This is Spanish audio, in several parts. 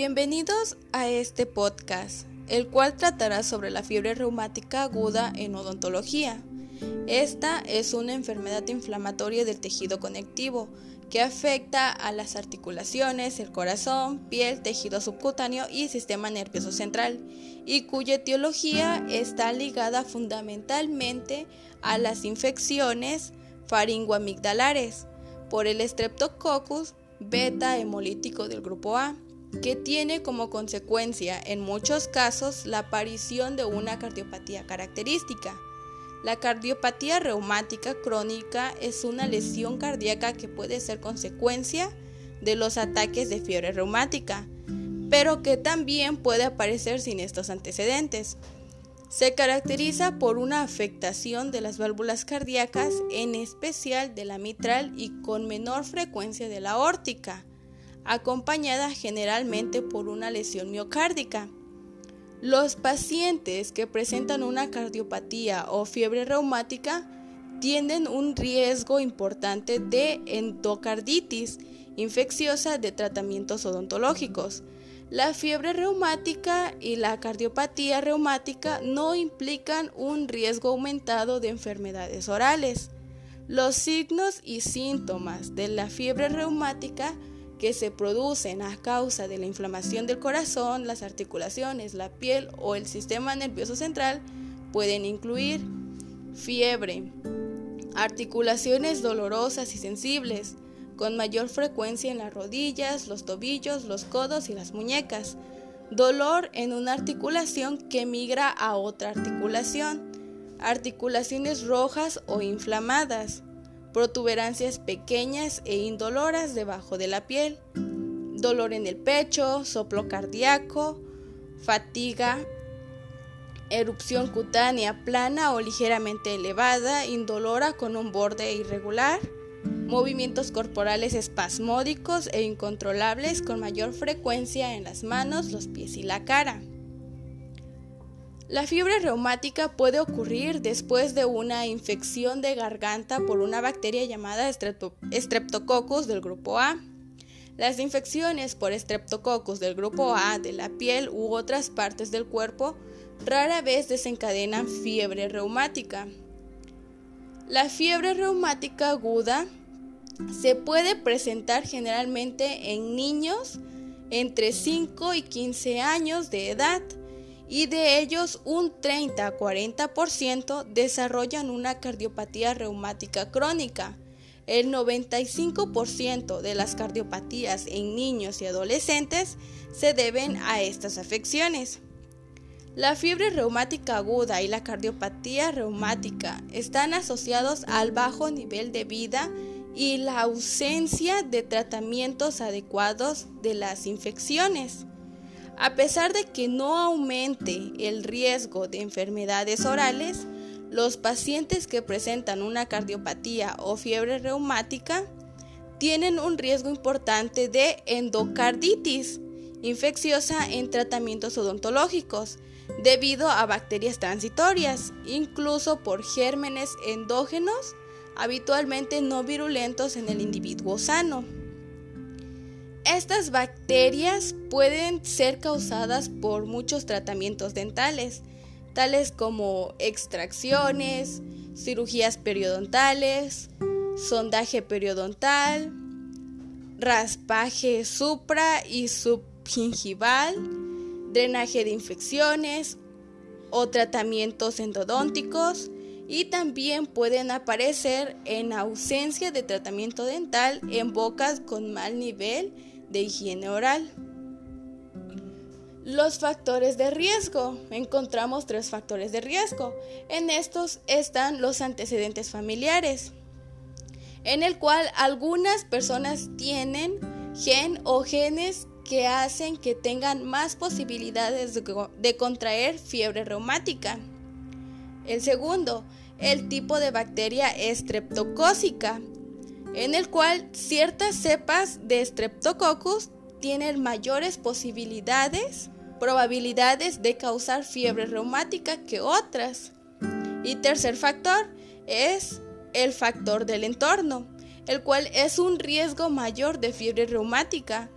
Bienvenidos a este podcast, el cual tratará sobre la fiebre reumática aguda en odontología. Esta es una enfermedad inflamatoria del tejido conectivo que afecta a las articulaciones, el corazón, piel, tejido subcutáneo y sistema nervioso central, y cuya etiología está ligada fundamentalmente a las infecciones faringoamigdalares por el Streptococcus beta hemolítico del grupo A que tiene como consecuencia en muchos casos la aparición de una cardiopatía característica. La cardiopatía reumática crónica es una lesión cardíaca que puede ser consecuencia de los ataques de fiebre reumática, pero que también puede aparecer sin estos antecedentes. Se caracteriza por una afectación de las válvulas cardíacas, en especial de la mitral y con menor frecuencia de la órtica acompañada generalmente por una lesión miocárdica. Los pacientes que presentan una cardiopatía o fiebre reumática tienen un riesgo importante de endocarditis infecciosa de tratamientos odontológicos. La fiebre reumática y la cardiopatía reumática no implican un riesgo aumentado de enfermedades orales. Los signos y síntomas de la fiebre reumática que se producen a causa de la inflamación del corazón, las articulaciones, la piel o el sistema nervioso central pueden incluir fiebre, articulaciones dolorosas y sensibles, con mayor frecuencia en las rodillas, los tobillos, los codos y las muñecas, dolor en una articulación que migra a otra articulación, articulaciones rojas o inflamadas, protuberancias pequeñas e indoloras debajo de la piel, dolor en el pecho, soplo cardíaco, fatiga, erupción cutánea plana o ligeramente elevada, indolora con un borde irregular, movimientos corporales espasmódicos e incontrolables con mayor frecuencia en las manos, los pies y la cara. La fiebre reumática puede ocurrir después de una infección de garganta por una bacteria llamada Streptococcus del grupo A. Las infecciones por Streptococcus del grupo A de la piel u otras partes del cuerpo rara vez desencadenan fiebre reumática. La fiebre reumática aguda se puede presentar generalmente en niños entre 5 y 15 años de edad y de ellos un 30-40% desarrollan una cardiopatía reumática crónica. El 95% de las cardiopatías en niños y adolescentes se deben a estas afecciones. La fiebre reumática aguda y la cardiopatía reumática están asociados al bajo nivel de vida y la ausencia de tratamientos adecuados de las infecciones. A pesar de que no aumente el riesgo de enfermedades orales, los pacientes que presentan una cardiopatía o fiebre reumática tienen un riesgo importante de endocarditis infecciosa en tratamientos odontológicos debido a bacterias transitorias, incluso por gérmenes endógenos habitualmente no virulentos en el individuo sano. Estas bacterias pueden ser causadas por muchos tratamientos dentales, tales como extracciones, cirugías periodontales, sondaje periodontal, raspaje supra y subgingival, drenaje de infecciones o tratamientos endodónticos y también pueden aparecer en ausencia de tratamiento dental en bocas con mal nivel de higiene oral. Los factores de riesgo. Encontramos tres factores de riesgo. En estos están los antecedentes familiares, en el cual algunas personas tienen gen o genes que hacen que tengan más posibilidades de contraer fiebre reumática. El segundo, el tipo de bacteria estreptocócica, en el cual ciertas cepas de Streptococcus tienen mayores posibilidades, probabilidades de causar fiebre reumática que otras. Y tercer factor es el factor del entorno, el cual es un riesgo mayor de fiebre reumática.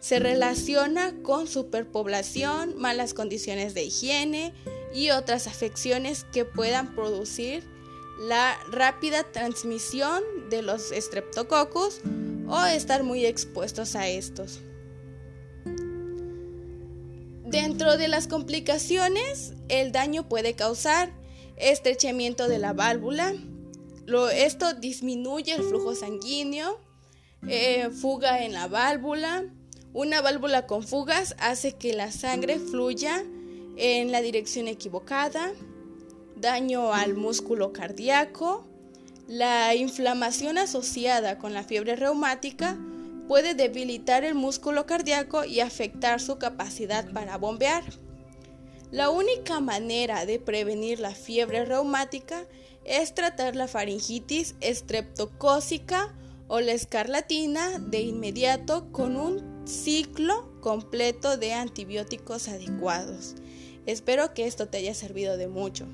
Se relaciona con superpoblación, malas condiciones de higiene y otras afecciones que puedan producir la rápida transmisión de los streptococcus o estar muy expuestos a estos. Dentro de las complicaciones, el daño puede causar estrechamiento de la válvula, esto disminuye el flujo sanguíneo, eh, fuga en la válvula. Una válvula con fugas hace que la sangre fluya en la dirección equivocada, daño al músculo cardíaco, la inflamación asociada con la fiebre reumática puede debilitar el músculo cardíaco y afectar su capacidad para bombear. La única manera de prevenir la fiebre reumática es tratar la faringitis estreptocócica o la escarlatina de inmediato con un ciclo completo de antibióticos adecuados. Espero que esto te haya servido de mucho.